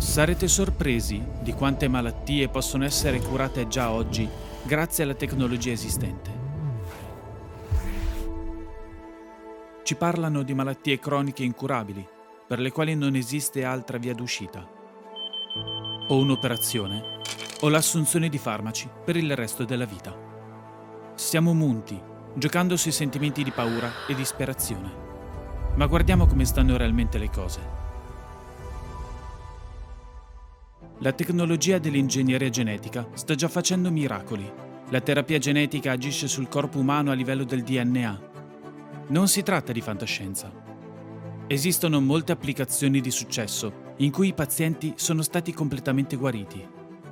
Sarete sorpresi di quante malattie possono essere curate già oggi grazie alla tecnologia esistente. Ci parlano di malattie croniche incurabili, per le quali non esiste altra via d'uscita. O un'operazione, o l'assunzione di farmaci per il resto della vita. Siamo munti, giocando sui sentimenti di paura e disperazione. Ma guardiamo come stanno realmente le cose. La tecnologia dell'ingegneria genetica sta già facendo miracoli. La terapia genetica agisce sul corpo umano a livello del DNA. Non si tratta di fantascienza. Esistono molte applicazioni di successo in cui i pazienti sono stati completamente guariti.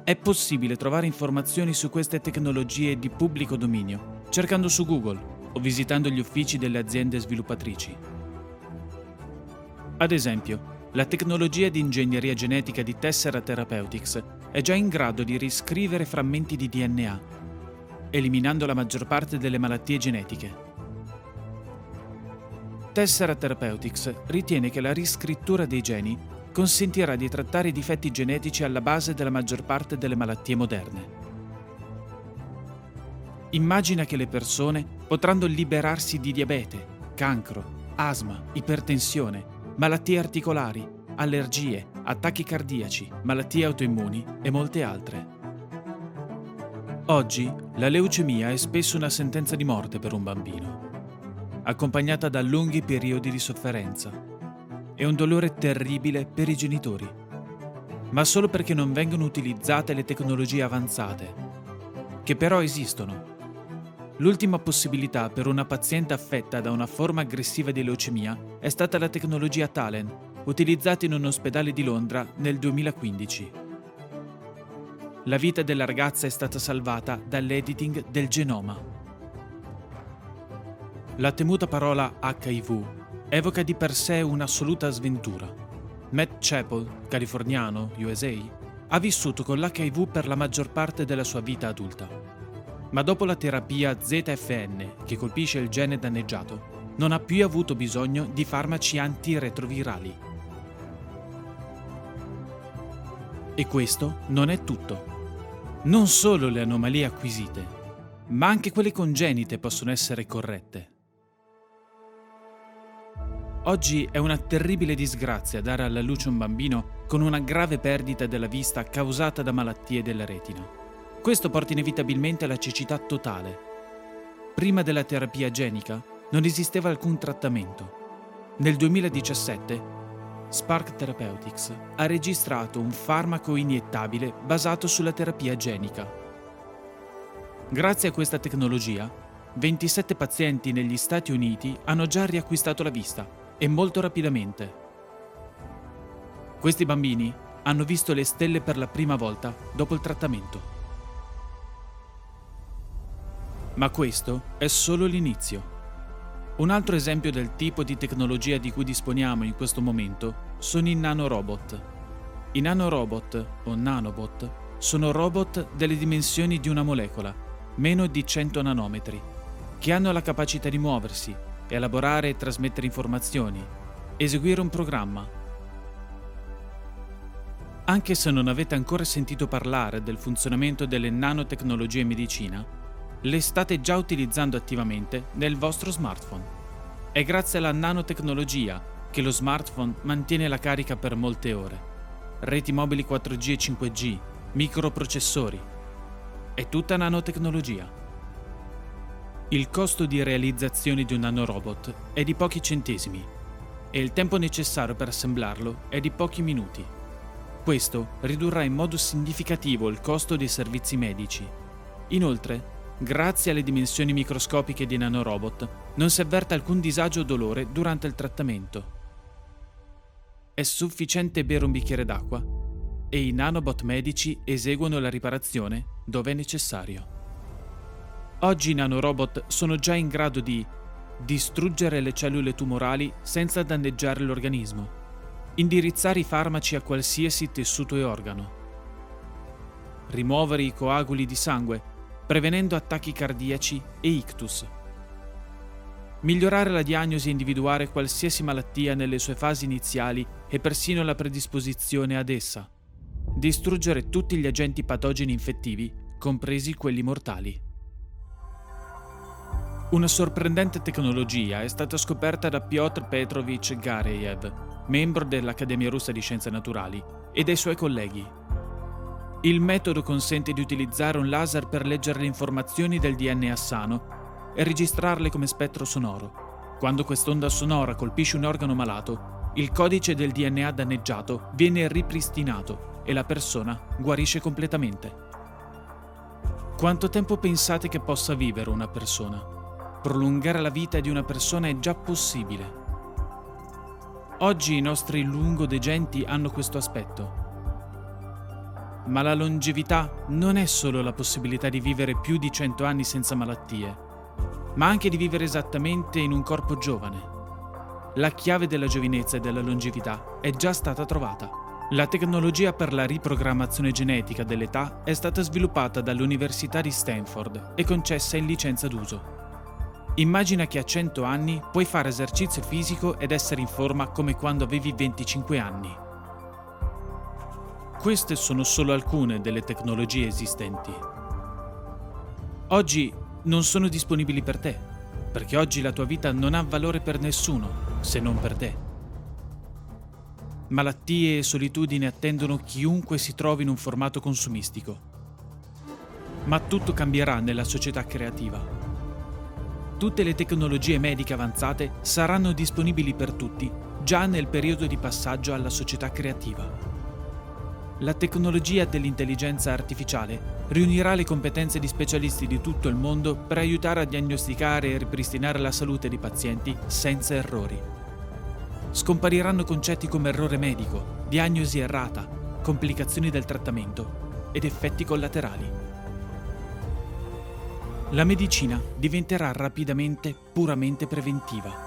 È possibile trovare informazioni su queste tecnologie di pubblico dominio cercando su Google o visitando gli uffici delle aziende sviluppatrici. Ad esempio, la tecnologia di ingegneria genetica di Tessera Therapeutics è già in grado di riscrivere frammenti di DNA, eliminando la maggior parte delle malattie genetiche. Tessera Therapeutics ritiene che la riscrittura dei geni consentirà di trattare i difetti genetici alla base della maggior parte delle malattie moderne. Immagina che le persone potranno liberarsi di diabete, cancro, asma, ipertensione, malattie articolari, allergie, attacchi cardiaci, malattie autoimmuni e molte altre. Oggi la leucemia è spesso una sentenza di morte per un bambino, accompagnata da lunghi periodi di sofferenza e un dolore terribile per i genitori, ma solo perché non vengono utilizzate le tecnologie avanzate, che però esistono L'ultima possibilità per una paziente affetta da una forma aggressiva di leucemia è stata la tecnologia Talen, utilizzata in un ospedale di Londra nel 2015. La vita della ragazza è stata salvata dall'editing del genoma. La temuta parola HIV evoca di per sé un'assoluta sventura. Matt Chappell, californiano, USA, ha vissuto con l'HIV per la maggior parte della sua vita adulta ma dopo la terapia ZFN, che colpisce il gene danneggiato, non ha più avuto bisogno di farmaci antiretrovirali. E questo non è tutto. Non solo le anomalie acquisite, ma anche quelle congenite possono essere corrette. Oggi è una terribile disgrazia dare alla luce un bambino con una grave perdita della vista causata da malattie della retina. Questo porta inevitabilmente alla cecità totale. Prima della terapia genica non esisteva alcun trattamento. Nel 2017 Spark Therapeutics ha registrato un farmaco iniettabile basato sulla terapia genica. Grazie a questa tecnologia, 27 pazienti negli Stati Uniti hanno già riacquistato la vista e molto rapidamente. Questi bambini hanno visto le stelle per la prima volta dopo il trattamento. Ma questo è solo l'inizio. Un altro esempio del tipo di tecnologia di cui disponiamo in questo momento sono i nanorobot. I nanorobot o nanobot sono robot delle dimensioni di una molecola, meno di 100 nanometri, che hanno la capacità di muoversi, elaborare e trasmettere informazioni, eseguire un programma. Anche se non avete ancora sentito parlare del funzionamento delle nanotecnologie in medicina, le state già utilizzando attivamente nel vostro smartphone. È grazie alla nanotecnologia che lo smartphone mantiene la carica per molte ore. Reti mobili 4G e 5G, microprocessori. È tutta nanotecnologia. Il costo di realizzazione di un nanorobot è di pochi centesimi e il tempo necessario per assemblarlo è di pochi minuti. Questo ridurrà in modo significativo il costo dei servizi medici. Inoltre, Grazie alle dimensioni microscopiche di nanorobot, non si avverte alcun disagio o dolore durante il trattamento. È sufficiente bere un bicchiere d'acqua e i nanobot medici eseguono la riparazione dove è necessario. Oggi i nanorobot sono già in grado di distruggere le cellule tumorali senza danneggiare l'organismo, indirizzare i farmaci a qualsiasi tessuto e organo, rimuovere i coaguli di sangue prevenendo attacchi cardiaci e ictus. Migliorare la diagnosi e individuare qualsiasi malattia nelle sue fasi iniziali e persino la predisposizione ad essa, distruggere tutti gli agenti patogeni infettivi, compresi quelli mortali. Una sorprendente tecnologia è stata scoperta da Piotr Petrovich Gareev, membro dell'Accademia russa di Scienze Naturali, e dai suoi colleghi. Il metodo consente di utilizzare un laser per leggere le informazioni del DNA sano e registrarle come spettro sonoro. Quando quest'onda sonora colpisce un organo malato, il codice del DNA danneggiato viene ripristinato e la persona guarisce completamente. Quanto tempo pensate che possa vivere una persona? Prolungare la vita di una persona è già possibile. Oggi i nostri lungodegenti hanno questo aspetto ma la longevità non è solo la possibilità di vivere più di 100 anni senza malattie, ma anche di vivere esattamente in un corpo giovane. La chiave della giovinezza e della longevità è già stata trovata. La tecnologia per la riprogrammazione genetica dell'età è stata sviluppata dall'Università di Stanford e concessa in licenza d'uso. Immagina che a 100 anni puoi fare esercizio fisico ed essere in forma come quando avevi 25 anni. Queste sono solo alcune delle tecnologie esistenti. Oggi non sono disponibili per te, perché oggi la tua vita non ha valore per nessuno se non per te. Malattie e solitudine attendono chiunque si trovi in un formato consumistico. Ma tutto cambierà nella società creativa. Tutte le tecnologie mediche avanzate saranno disponibili per tutti già nel periodo di passaggio alla società creativa. La tecnologia dell'intelligenza artificiale riunirà le competenze di specialisti di tutto il mondo per aiutare a diagnosticare e ripristinare la salute dei pazienti senza errori. Scompariranno concetti come errore medico, diagnosi errata, complicazioni del trattamento ed effetti collaterali. La medicina diventerà rapidamente puramente preventiva.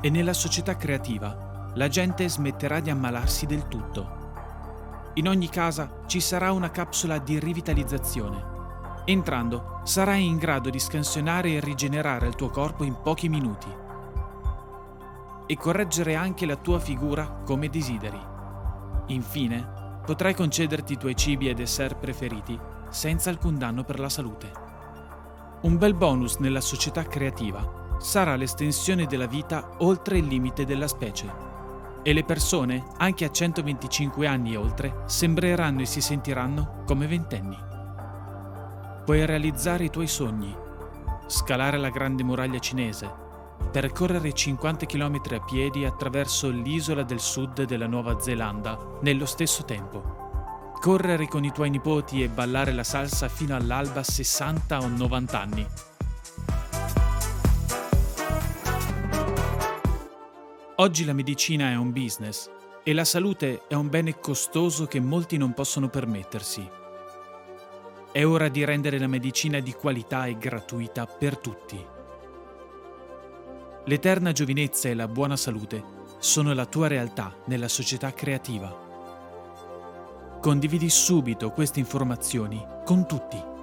E nella società creativa la gente smetterà di ammalarsi del tutto. In ogni casa ci sarà una capsula di rivitalizzazione. Entrando sarai in grado di scansionare e rigenerare il tuo corpo in pochi minuti e correggere anche la tua figura come desideri. Infine, potrai concederti i tuoi cibi e dessert preferiti senza alcun danno per la salute. Un bel bonus nella società creativa sarà l'estensione della vita oltre il limite della specie e le persone, anche a 125 anni e oltre, sembreranno e si sentiranno come ventenni. Puoi realizzare i tuoi sogni, scalare la grande muraglia cinese, percorrere 50 km a piedi attraverso l'isola del sud della Nuova Zelanda nello stesso tempo, correre con i tuoi nipoti e ballare la salsa fino all'alba a 60 o 90 anni Oggi la medicina è un business e la salute è un bene costoso che molti non possono permettersi. È ora di rendere la medicina di qualità e gratuita per tutti. L'eterna giovinezza e la buona salute sono la tua realtà nella società creativa. Condividi subito queste informazioni con tutti.